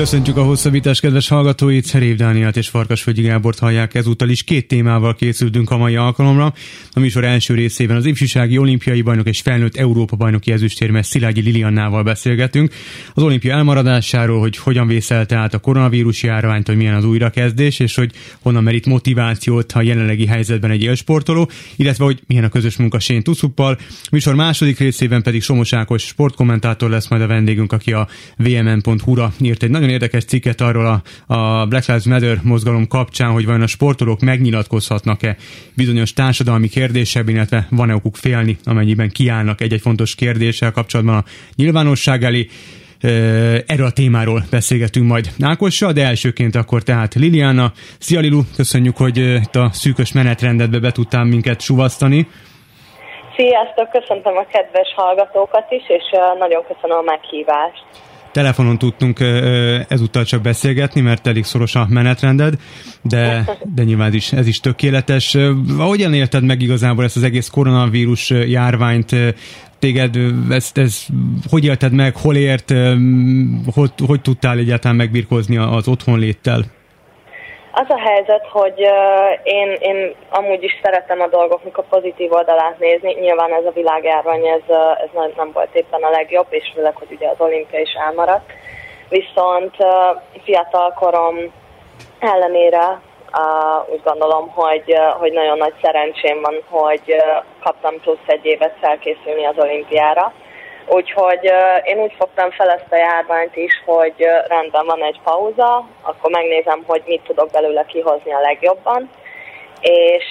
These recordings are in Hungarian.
Köszöntjük a hosszabbítás kedves hallgatóit, Szerév Dániát és Farkasfölgyi Gábort hallják ezúttal is. Két témával készültünk a mai alkalomra. A műsor első részében az ifjúsági olimpiai bajnok és felnőtt Európa bajnoki ezüstérmes Szilágyi Liliannával beszélgetünk. Az olimpia elmaradásáról, hogy hogyan vészelte át a koronavírus járványt, hogy milyen az újrakezdés, és hogy honnan merít motivációt a jelenlegi helyzetben egy élsportoló, illetve hogy milyen a közös munka Sén Tuszuppal. A műsor második részében pedig Somos Ákos sportkommentátor lesz majd a vendégünk, aki a vmn.hu-ra írt egy nagyon érdekes cikket arról a, a Black Lives Matter mozgalom kapcsán, hogy vajon a sportolók megnyilatkozhatnak-e bizonyos társadalmi kérdésekben, illetve van-e okuk félni, amennyiben kiállnak egy-egy fontos kérdéssel kapcsolatban a nyilvánosság elé. Erről a témáról beszélgetünk majd Ákossal, de elsőként akkor tehát Liliana. Szia Lilu, köszönjük, hogy itt a szűkös menetrendetbe be tudtál minket suvasztani. Sziasztok, köszöntöm a kedves hallgatókat is, és nagyon köszönöm a meghívást. Telefonon tudtunk ezúttal csak beszélgetni, mert elég szoros a menetrended, de, de nyilván is, ez is tökéletes. Ahogyan élted meg igazából ezt az egész koronavírus járványt, téged ezt, ez, hogy élted meg, hol ért, hogy, hogy tudtál egyáltalán megbirkózni az otthonléttel? Az a helyzet, hogy én, én amúgy is szeretem a dolgoknak a pozitív oldalát nézni. Nyilván ez a világjárvány, ez, ez nem, volt éppen a legjobb, és főleg, hogy ugye az olimpia is elmaradt. Viszont fiatal korom ellenére uh, úgy gondolom, hogy, hogy nagyon nagy szerencsém van, hogy kaptam plusz egy évet felkészülni az olimpiára Úgyhogy én úgy fogtam fel ezt a járványt is, hogy rendben van egy pauza, akkor megnézem, hogy mit tudok belőle kihozni a legjobban, és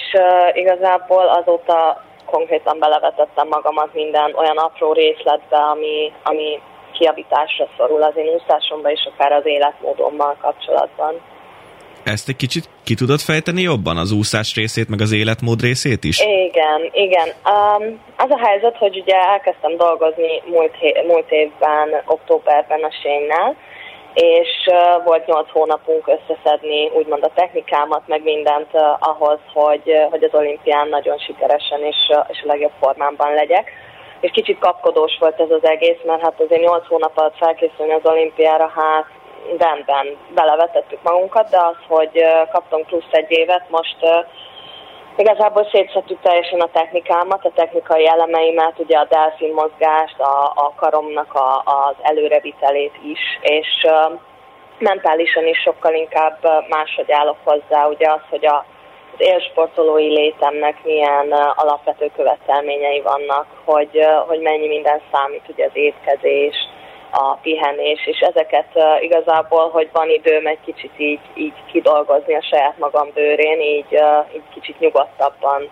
igazából azóta konkrétan belevetettem magamat minden olyan apró részletbe, ami, ami kiavításra szorul az én úszásomban és akár az életmódommal kapcsolatban. Ezt egy kicsit ki tudod fejteni jobban, az úszás részét, meg az életmód részét is? Igen, igen. Um, az a helyzet, hogy ugye elkezdtem dolgozni múlt, hé- múlt évben, októberben a Sénnel, és uh, volt 8 hónapunk összeszedni úgymond a technikámat, meg mindent uh, ahhoz, hogy, uh, hogy az olimpián nagyon sikeresen és, uh, és a legjobb formámban legyek. És kicsit kapkodós volt ez az egész, mert hát azért 8 hónap alatt felkészülni az olimpiára, hát rendben belevetettük magunkat, de az, hogy kaptunk plusz egy évet, most igazából szétszettük teljesen a technikámat, a technikai elemeimet, ugye a delfin mozgást, a, a karomnak a, az előrevitelét is, és mentálisan is sokkal inkább máshogy állok hozzá, ugye az, hogy a, az élsportolói létemnek milyen alapvető követelményei vannak, hogy, hogy mennyi minden számít, ugye az étkezés, a pihenés, és ezeket uh, igazából, hogy van időm egy kicsit így, így kidolgozni a saját magam bőrén, így, uh, így kicsit nyugodtabban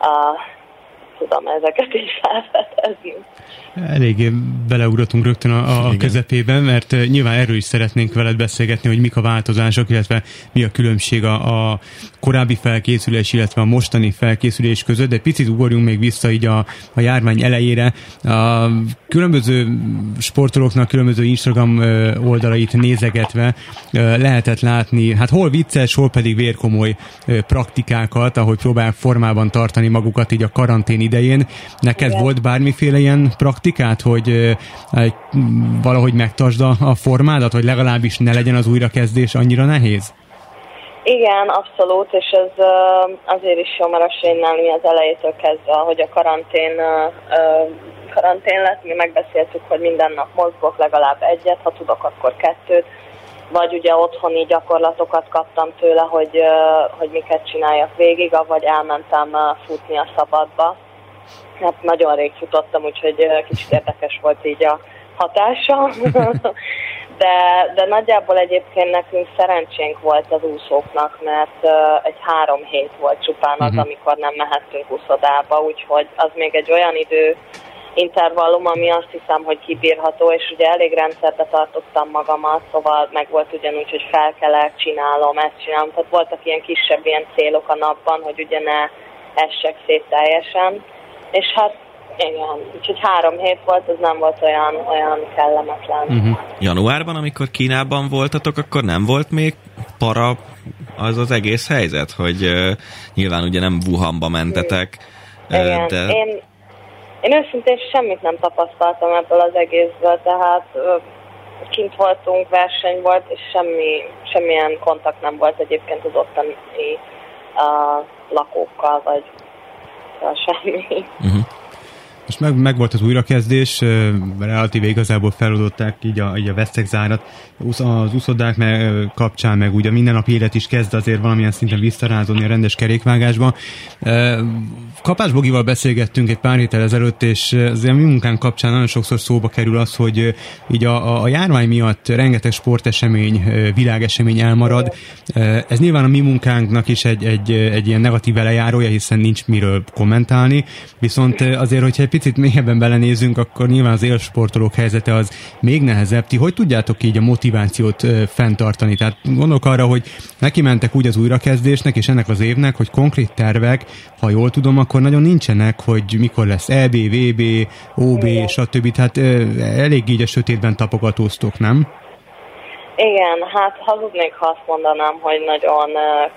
uh, tudom ezeket is felfedezni. Eléggé beleugratunk rögtön a, a közepében, mert nyilván erről is szeretnénk veled beszélgetni, hogy mik a változások, illetve mi a különbség a, a korábbi felkészülés, illetve a mostani felkészülés között, de picit ugorjunk még vissza így a, a járvány elejére. A különböző sportolóknak különböző Instagram oldalait nézegetve lehetett látni, hát hol vicces, hol pedig vérkomoly praktikákat, ahogy próbálják formában tartani magukat így a karantén idején. Neked Igen. volt bármiféle ilyen praktikát, hogy valahogy megtartsd a formádat, vagy legalábbis ne legyen az újrakezdés annyira nehéz? Igen, abszolút, és ez azért is jó, mert a Sénnel mi az elejétől kezdve, hogy a karantén, karantén lett, mi megbeszéltük, hogy minden nap mozgok legalább egyet, ha tudok, akkor kettőt, vagy ugye otthoni gyakorlatokat kaptam tőle, hogy, hogy miket csináljak végig, vagy elmentem futni a szabadba. Hát nagyon rég futottam, úgyhogy kicsit érdekes volt így a hatása. de, de nagyjából egyébként nekünk szerencsénk volt az úszóknak, mert uh, egy három hét volt csupán az, uh-huh. amikor nem mehettünk úszodába, úgyhogy az még egy olyan idő intervallum, ami azt hiszem, hogy kibírható, és ugye elég rendszerbe tartottam magamat, szóval meg volt ugyanúgy, hogy felkelek, csinálom, ezt csinálom, tehát voltak ilyen kisebb ilyen célok a napban, hogy ugye ne essek szét teljesen, és hát igen, úgyhogy három hét volt, ez nem volt olyan, olyan kellemetlen. Uh-huh. Januárban, amikor Kínában voltatok, akkor nem volt még para az az egész helyzet, hogy uh, nyilván ugye nem Wuhanba mentetek, Igen. De... Én, én őszintén semmit nem tapasztaltam ebből az egészből, tehát kint voltunk, verseny volt, és semmi, semmilyen kontakt nem volt egyébként az ottani uh, lakókkal, vagy uh, semmi. Uh-huh. Most meg, meg volt az újrakezdés, relatíve igazából feloldották így a, így a vesztegzárat. Az úszodák meg, kapcsán, meg ugye minden nap élet is kezd azért valamilyen szinten visszarázódni a rendes kerékvágásba. Kapás Bogival beszélgettünk egy pár héttel ezelőtt, és az mi munkánk kapcsán nagyon sokszor szóba kerül az, hogy így a, a járvány miatt rengeteg sportesemény, világesemény elmarad. Ez nyilván a mi munkánknak is egy, egy, egy ilyen negatív elejárója, hiszen nincs miről kommentálni, viszont azért, hogyha egy picit mélyebben belenézünk, akkor nyilván az élsportolók helyzete az még nehezebb. Ti hogy tudjátok így a motivációt fenntartani? Tehát gondolok arra, hogy neki mentek úgy az újrakezdésnek és ennek az évnek, hogy konkrét tervek, ha jól tudom, akkor nagyon nincsenek, hogy mikor lesz EB, VB, OB, Igen. stb. Tehát elég így a sötétben tapogatóztok, nem? Igen, hát hazudnék, ha azt mondanám, hogy nagyon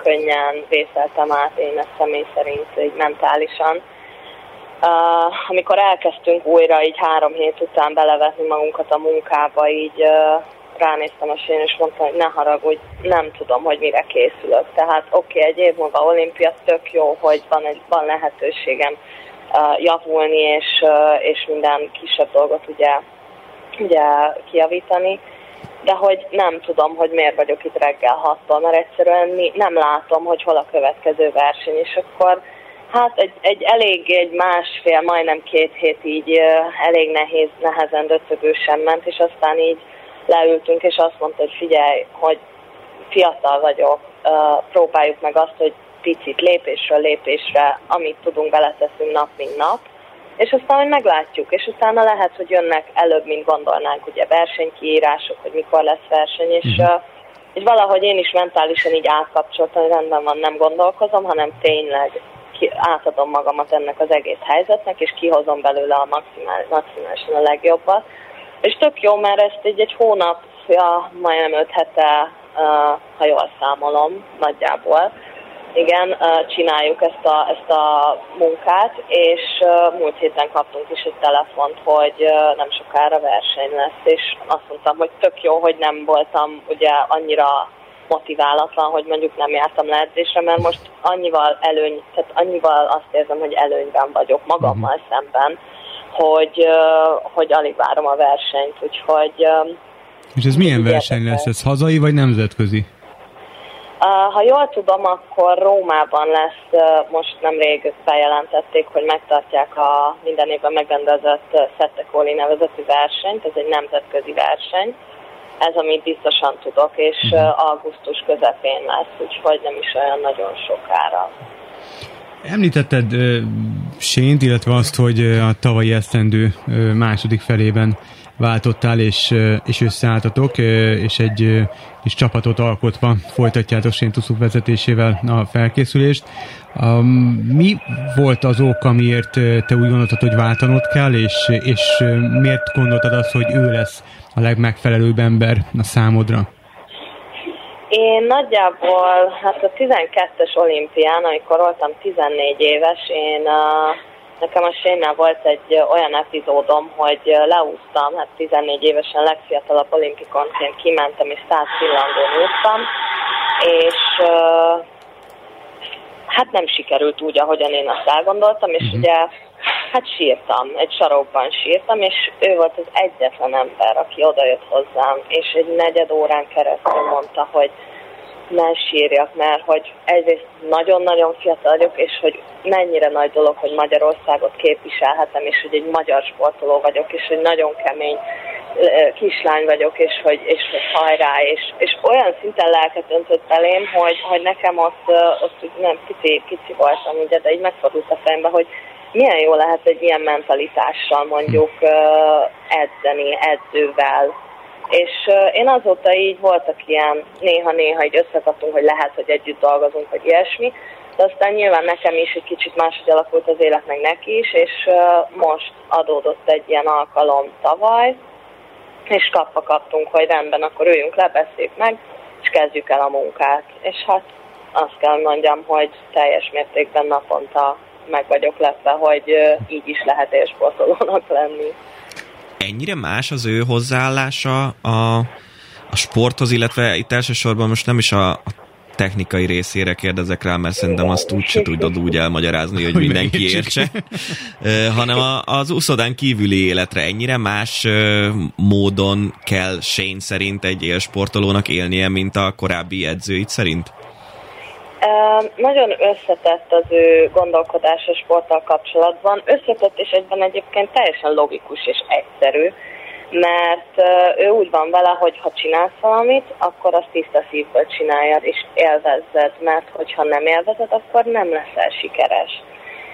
könnyen vészeltem át én ezt személy szerint így mentálisan. Uh, amikor elkezdtünk újra így három hét után belevetni magunkat a munkába, így uh, ránéztem a sén, és mondtam, hogy ne haragudj, nem tudom, hogy mire készülök. Tehát oké, okay, egy év múlva olimpia, tök jó, hogy van, egy, van lehetőségem uh, javulni, és, uh, és minden kisebb dolgot ugye, ugye kiavítani, de hogy nem tudom, hogy miért vagyok itt reggel hattól, mert egyszerűen nem látom, hogy hol a következő verseny, és akkor Hát egy, egy elég, egy másfél, majdnem két hét így elég nehéz, nehezen döcögősen ment, és aztán így leültünk, és azt mondta, hogy figyelj, hogy fiatal vagyok, próbáljuk meg azt, hogy picit lépésről lépésre, amit tudunk, beleteszünk nap, mint nap, és aztán hogy meglátjuk, és utána lehet, hogy jönnek előbb, mint gondolnánk, ugye versenykiírások, hogy mikor lesz verseny, és, uh, és valahogy én is mentálisan így átkapcsoltam, hogy rendben van, nem gondolkozom, hanem tényleg ki, átadom magamat ennek az egész helyzetnek, és kihozom belőle a maximál, maximálisan a legjobbat. És tök jó, mert ezt így egy hónap, ja, majdnem öt hete, ha jól számolom, nagyjából, igen, csináljuk ezt a, ezt a munkát, és múlt héten kaptunk is egy telefont, hogy nem sokára verseny lesz, és azt mondtam, hogy tök jó, hogy nem voltam ugye annyira motiválatlan, hogy mondjuk nem jártam le edzésre, mert most annyival előny, tehát annyival azt érzem, hogy előnyben vagyok magammal uh-huh. szemben, hogy, hogy alig várom a versenyt, úgyhogy... És ez milyen verseny lesz? Ez hazai vagy nemzetközi? Ha jól tudom, akkor Rómában lesz, most nemrég bejelentették, hogy megtartják a minden évben megrendezett Szettekóli nevezetű versenyt, ez egy nemzetközi verseny, ez, amit biztosan tudok, és uh-huh. augusztus közepén lesz, úgyhogy nem is olyan nagyon sokára. Említetted uh, Sént, illetve azt, hogy a tavalyi esztendő uh, második felében váltottál, és, és összeálltatok, és egy kis csapatot alkotva folytatjátok Séntuszuk vezetésével a felkészülést. Mi volt az ok, amiért te úgy gondoltad, hogy váltanod kell, és, és miért gondoltad azt, hogy ő lesz a legmegfelelőbb ember a számodra? Én nagyjából, hát a 12-es olimpián, amikor voltam 14 éves, én nekem a Sénnel volt egy olyan epizódom, hogy leúztam, hát 14 évesen legfiatalabb olimpikonként kimentem és 100 pillangón úsztam, és hát nem sikerült úgy, ahogyan én azt elgondoltam, és uh-huh. ugye hát sírtam, egy sarokban sírtam, és ő volt az egyetlen ember, aki odajött hozzám, és egy negyed órán keresztül mondta, hogy ne sírjak, mert hogy egyrészt nagyon-nagyon fiatal vagyok, és hogy mennyire nagy dolog, hogy Magyarországot képviselhetem, és hogy egy magyar sportoló vagyok, és hogy nagyon kemény kislány vagyok, és hogy, és hogy hajrá, és, és olyan szinten lelket öntött elém, hogy, hogy nekem ott, ott nem pici, pici voltam, ugye, de így megfordult a fejembe, hogy milyen jó lehet egy ilyen mentalitással mondjuk edzeni, edzővel, és én azóta így voltak ilyen, néha-néha így összekaptunk, hogy lehet, hogy együtt dolgozunk, vagy ilyesmi, de aztán nyilván nekem is egy kicsit máshogy alakult az élet, meg neki is, és most adódott egy ilyen alkalom tavaly, és kapva kaptunk, hogy rendben, akkor üljünk le, beszéljük meg, és kezdjük el a munkát. És hát azt kell mondjam, hogy teljes mértékben naponta meg vagyok lepve, hogy így is lehet élsportolónak lenni. Ennyire más az ő hozzáállása a, a sporthoz, illetve itt elsősorban most nem is a, a technikai részére kérdezek rá, mert szerintem azt úgy se tudod úgy elmagyarázni, hogy, mindenki értse, hanem a, az úszodán kívüli életre ennyire más módon kell Shane szerint egy élsportolónak élnie, mint a korábbi edzőit szerint? Nagyon összetett az ő gondolkodása sporttal kapcsolatban. Összetett és egyben egyébként teljesen logikus és egyszerű mert ő úgy van vele, hogy ha csinálsz valamit, akkor azt tiszta szívből csináljad, és élvezzed, mert hogyha nem élvezed, akkor nem leszel sikeres.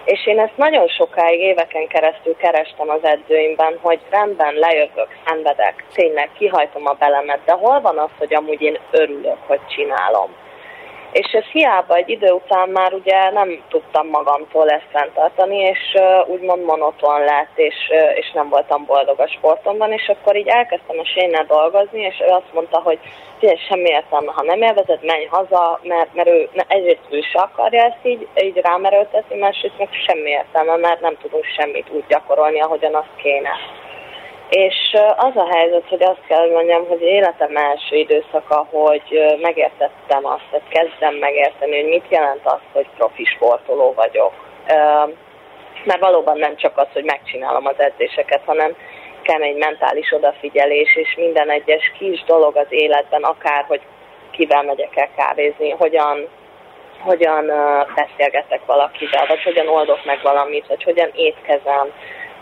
És én ezt nagyon sokáig, éveken keresztül kerestem az edzőimben, hogy rendben lejövök, szenvedek, tényleg kihajtom a belemet, de hol van az, hogy amúgy én örülök, hogy csinálom. És ez hiába egy idő után már ugye nem tudtam magamtól ezt fenntartani, és uh, úgymond monoton lett, és, uh, és nem voltam boldog a sportomban, és akkor így elkezdtem a sénnel dolgozni, és ő azt mondta, hogy figyelj, semmi értelme, ha nem élvezed, menj haza, mert, mert ő egyrészt ő se akarja ezt így, így rámerőltetni, másrészt meg semmi értelme, mert nem tudunk semmit úgy gyakorolni, ahogyan azt kéne. És az a helyzet, hogy azt kell, hogy mondjam, hogy életem első időszaka, hogy megértettem azt, hogy kezdem megérteni, hogy mit jelent az, hogy profi sportoló vagyok. Mert valóban nem csak az, hogy megcsinálom az edzéseket, hanem kemény mentális odafigyelés, és minden egyes kis dolog az életben, akár, hogy kivel megyek el kávézni, hogyan, hogyan beszélgetek valakivel, vagy hogyan oldok meg valamit, vagy hogyan étkezem,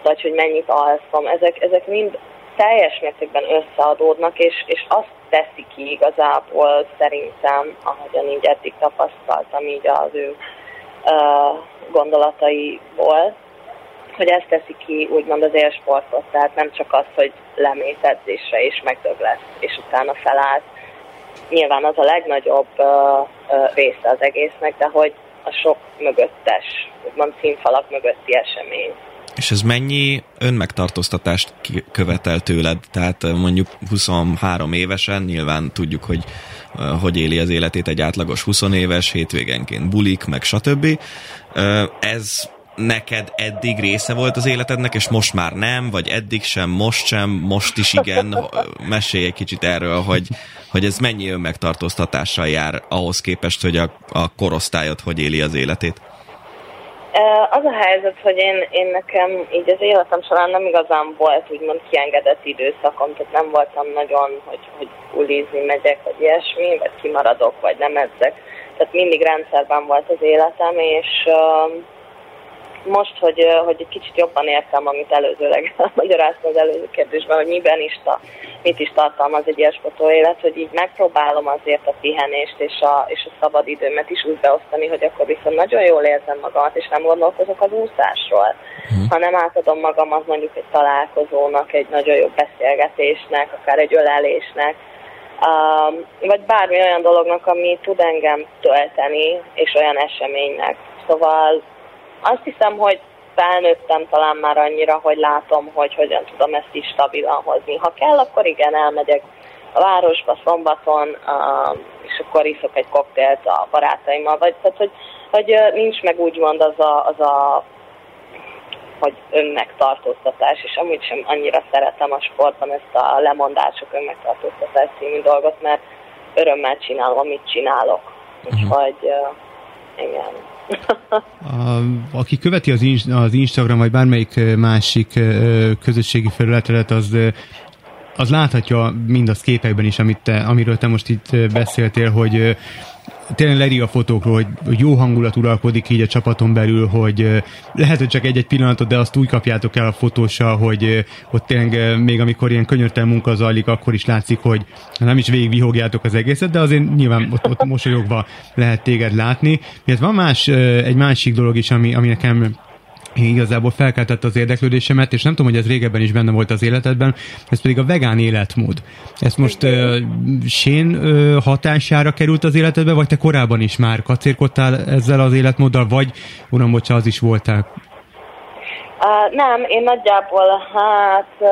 vagy hogy mennyit alszom, ezek, ezek mind teljes mértékben összeadódnak, és, és azt teszi ki igazából szerintem, ahogyan így eddig tapasztaltam így az ő uh, gondolataiból, hogy ezt teszi ki úgymond az élsportot, tehát nem csak az, hogy lemész edzésre és megdög lesz, és utána felállt. Nyilván az a legnagyobb uh, uh, része az egésznek, de hogy a sok mögöttes, úgymond színfalak mögötti esemény. És ez mennyi önmegtartóztatást követel tőled? Tehát mondjuk 23 évesen, nyilván tudjuk, hogy hogy éli az életét egy átlagos 20 éves, hétvégenként bulik, meg stb. Ez neked eddig része volt az életednek, és most már nem, vagy eddig sem, most sem, most is igen. Mesélj egy kicsit erről, hogy, hogy ez mennyi önmegtartóztatással jár ahhoz képest, hogy a, a korosztályod hogy éli az életét. Az a helyzet, hogy én, én nekem így az életem során nem igazán volt úgymond kiengedett időszakom, tehát nem voltam nagyon, hogy, hogy ulizni megyek, vagy ilyesmi, vagy kimaradok, vagy nem edzek. Tehát mindig rendszerben volt az életem, és most, hogy, hogy egy kicsit jobban értem, amit előzőleg magyaráztam az előző kérdésben, hogy miben is, ta, mit is tartalmaz egy ilyen élet, hogy így megpróbálom azért a pihenést és a, és a szabad időmet is úgy beosztani, hogy akkor viszont nagyon jól érzem magamat, és nem gondolkozok az úszásról, hmm. hanem átadom magamat mondjuk egy találkozónak, egy nagyon jó beszélgetésnek, akár egy ölelésnek, um, vagy bármi olyan dolognak, ami tud engem tölteni, és olyan eseménynek. Szóval azt hiszem, hogy felnőttem talán már annyira, hogy látom, hogy hogyan tudom ezt is stabilan hozni. Ha kell, akkor igen, elmegyek a városba szombaton, és akkor iszok egy koktélt a barátaimmal, vagy tehát, hogy, hogy nincs meg úgymond az a, az a hogy önmegtartóztatás, és amúgy sem annyira szeretem a sportban ezt a lemondások önmegtartóztatás című dolgot, mert örömmel csinálom, amit csinálok. Uh-huh. Úgyhogy uh, igen. Aki követi az, az Instagram vagy bármelyik másik közösségi felületet, az az láthatja mindazt képekben is, amit te, amiről te most itt beszéltél, hogy tényleg leír a fotókról, hogy, hogy jó hangulat uralkodik így a csapaton belül, hogy lehet, hogy csak egy-egy pillanatot, de azt úgy kapjátok el a fotóssal, hogy ott tényleg még amikor ilyen könyörtelen munka zajlik, akkor is látszik, hogy nem is végig vihogjátok az egészet, de azért nyilván ott, ott mosolyogva lehet téged látni. Miért van más, egy másik dolog is, ami, ami nekem igazából felkeltette az érdeklődésemet, és nem tudom, hogy ez régebben is benne volt az életedben, ez pedig a vegán életmód. Ez most uh, sén uh, hatására került az életedbe, vagy te korábban is már kacérkodtál ezzel az életmóddal, vagy uram, bocsa, az is voltál? Uh, nem, én nagyjából hát uh,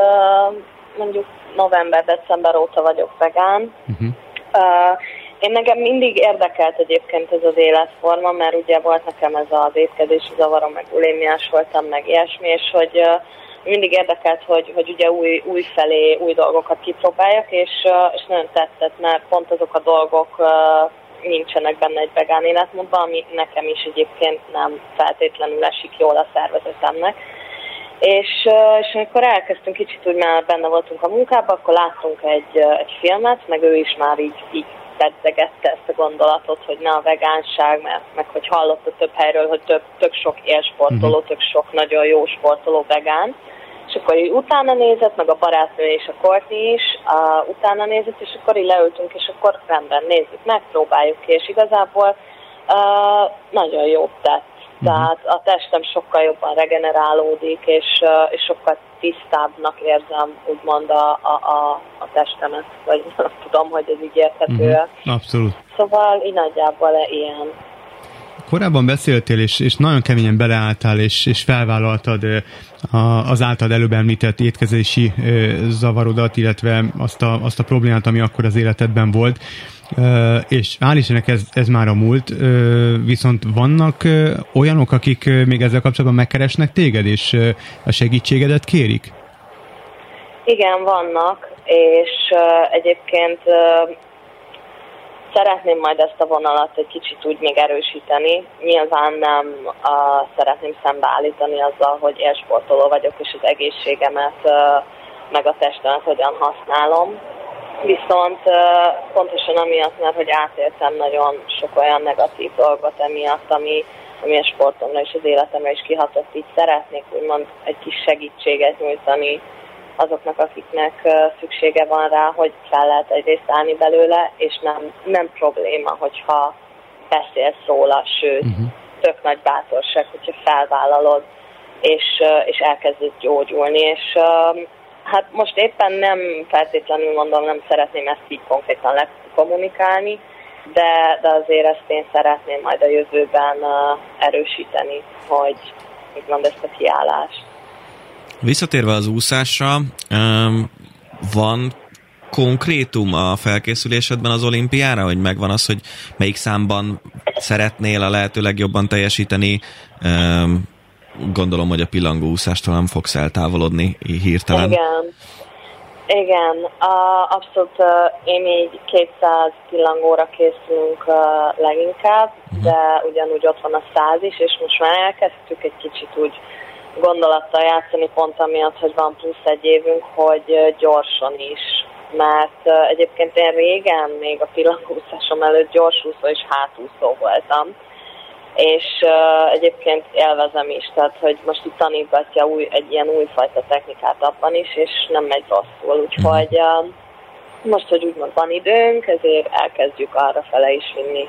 mondjuk november-december óta vagyok vegán, uh-huh. uh, Én nekem mindig érdekelt egyébként ez az életforma, mert ugye volt nekem ez az étkezési zavarom, meg bulémiás voltam, meg ilyesmi, és hogy mindig érdekelt, hogy, hogy ugye új, új felé új dolgokat kipróbáljak, és, és nagyon tetszett, mert pont azok a dolgok nincsenek benne egy vegán életmódban, ami nekem is egyébként nem feltétlenül esik jól a szervezetemnek. És, és amikor elkezdtünk kicsit úgy már benne voltunk a munkában, akkor láttunk egy, egy filmet, meg ő is már így, így pedzegette ezt a gondolatot, hogy ne a vegánság, mert meg hogy hallotta több helyről, hogy több, tök sok élsportoló, uh-huh. tök sok nagyon jó sportoló vegán. És akkor így utána nézett, meg a barátnő és a Korti is uh, utána nézett, és akkor így leültünk, és akkor rendben nézzük, megpróbáljuk ki, és igazából uh, nagyon jó tett. Uh-huh. Tehát a testem sokkal jobban regenerálódik, és, és sokkal tisztábbnak érzem úgymond a, a, a, a testemet, vagy tudom, hogy ez így érthető. Uh-huh. Abszolút. Szóval így nagyjából ilyen. Korábban beszéltél, és, és nagyon keményen beleálltál, és, és felvállaltad az által előbb említett étkezési zavarodat, illetve azt a, azt a problémát, ami akkor az életedben volt. És hál' ez, ez már a múlt, viszont vannak olyanok, akik még ezzel kapcsolatban megkeresnek téged, és a segítségedet kérik? Igen, vannak, és egyébként szeretném majd ezt a vonalat egy kicsit úgy még erősíteni. Nyilván nem uh, szeretném szembeállítani azzal, hogy élsportoló vagyok, és az egészségemet uh, meg a testemet hogyan használom. Viszont uh, pontosan amiatt, mert hogy átéltem nagyon sok olyan negatív dolgot emiatt, ami, ami a sportomra és az életemre is kihatott, így szeretnék úgymond egy kis segítséget nyújtani azoknak, akiknek szüksége van rá, hogy fel lehet egyrészt állni belőle, és nem, nem probléma, hogyha beszélsz róla, sőt, uh-huh. tök nagy bátorság, hogyha felvállalod, és, és elkezdesz gyógyulni, és hát most éppen nem feltétlenül mondom, nem szeretném ezt így konkrétan lekommunikálni, de, de azért ezt én szeretném majd a jövőben erősíteni, hogy mond ezt a kiállást. Visszatérve az úszásra, van konkrétum a felkészülésedben az olimpiára, hogy megvan az, hogy melyik számban szeretnél a lehető legjobban teljesíteni? Gondolom, hogy a pillangó úszástól nem fogsz eltávolodni hirtelen. Igen. Igen, abszolút én így 200 pillangóra készülünk leginkább, uh-huh. de ugyanúgy ott van a 100 is, és most már elkezdtük egy kicsit úgy gondolattal játszani pont amiatt, hogy van plusz egy évünk, hogy gyorsan is. Mert egyébként én régen, még a pillangúszásom előtt gyorsúszó és hátúszó voltam. És egyébként élvezem is, tehát hogy most itt tanítgatja új, egy ilyen újfajta technikát abban is, és nem megy rosszul. Úgyhogy most, hogy úgymond van időnk, ezért elkezdjük arra fele is vinni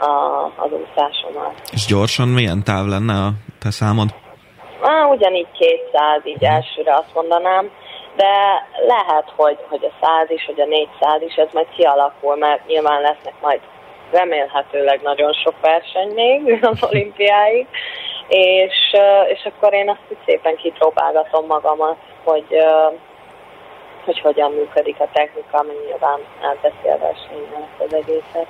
a, az úszásomat. És gyorsan milyen táv lenne a te számod? Á, ugyanígy 200, így elsőre azt mondanám, de lehet, hogy, hogy a 100 is, hogy a 400 is, ez majd kialakul, mert nyilván lesznek majd remélhetőleg nagyon sok verseny még az olimpiáig, és, és akkor én azt úgy szépen kipróbálgatom magamat, hogy, hogy hogyan működik a technika, ami nyilván elteszi a versenynek az egészet.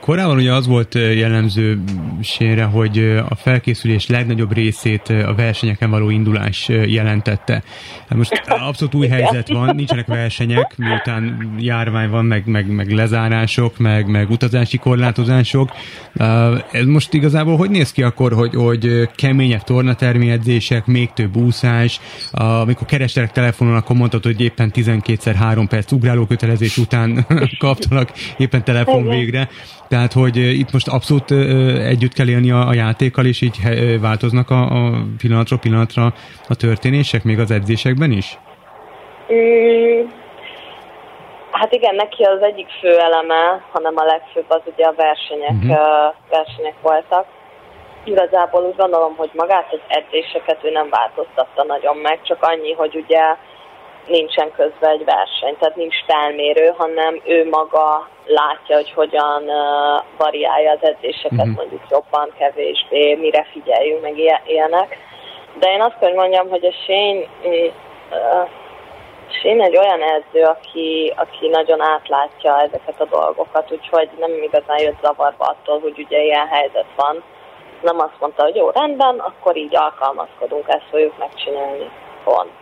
Korábban ugye az volt jellemző sére, hogy a felkészülés legnagyobb részét a versenyeken való indulás jelentette. Hát most abszolút új helyzet van, nincsenek versenyek, miután járvány van, meg, meg, meg lezárások, meg, meg utazási korlátozások. Ez most igazából hogy néz ki akkor, hogy, hogy keményebb tornatermi edzések, még több úszás, amikor kerestelek telefonon, akkor mondtad, hogy éppen 12-szer 3 perc ugráló kötelezés után kaptalak éppen telefon végre. Tehát, hogy itt most abszolút együtt kell élni a, a játékkal, és így változnak a, a pillanatról pillanatra a történések, még az edzésekben is? Mm, hát igen, neki az egyik fő eleme, hanem a legfőbb az ugye a versenyek, uh-huh. versenyek voltak. Igazából úgy gondolom, hogy magát az edzéseket ő nem változtatta nagyon meg, csak annyi, hogy ugye nincsen közben egy verseny, tehát nincs felmérő, hanem ő maga látja, hogy hogyan uh, variálja az edzéseket, uh-huh. mondjuk jobban, kevésbé, mire figyeljünk, meg ilyenek. De én azt kell, hogy mondjam, hogy a Shane, uh, én egy olyan edző, aki, aki nagyon átlátja ezeket a dolgokat, úgyhogy nem igazán jött zavarba attól, hogy ugye ilyen helyzet van. Nem azt mondta, hogy jó, rendben, akkor így alkalmazkodunk, ezt fogjuk megcsinálni. Pont.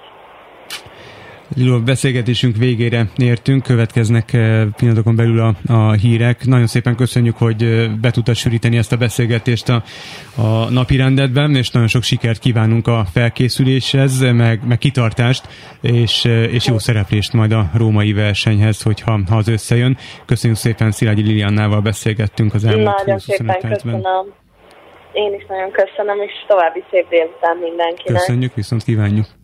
A beszélgetésünk végére értünk, következnek eh, pillanatokon belül a, a hírek. Nagyon szépen köszönjük, hogy eh, be tudtad sűríteni ezt a beszélgetést a, a napi rendetben, és nagyon sok sikert kívánunk a felkészüléshez, meg, meg kitartást, és, eh, és jó szereplést majd a római versenyhez, hogyha ha az összejön. Köszönjük szépen, Szilágyi Liliannával beszélgettünk az elmúlt Nagyon szépen percben. köszönöm. Én is nagyon köszönöm, és további szép délután mindenkinek. Köszönjük, viszont kívánjuk.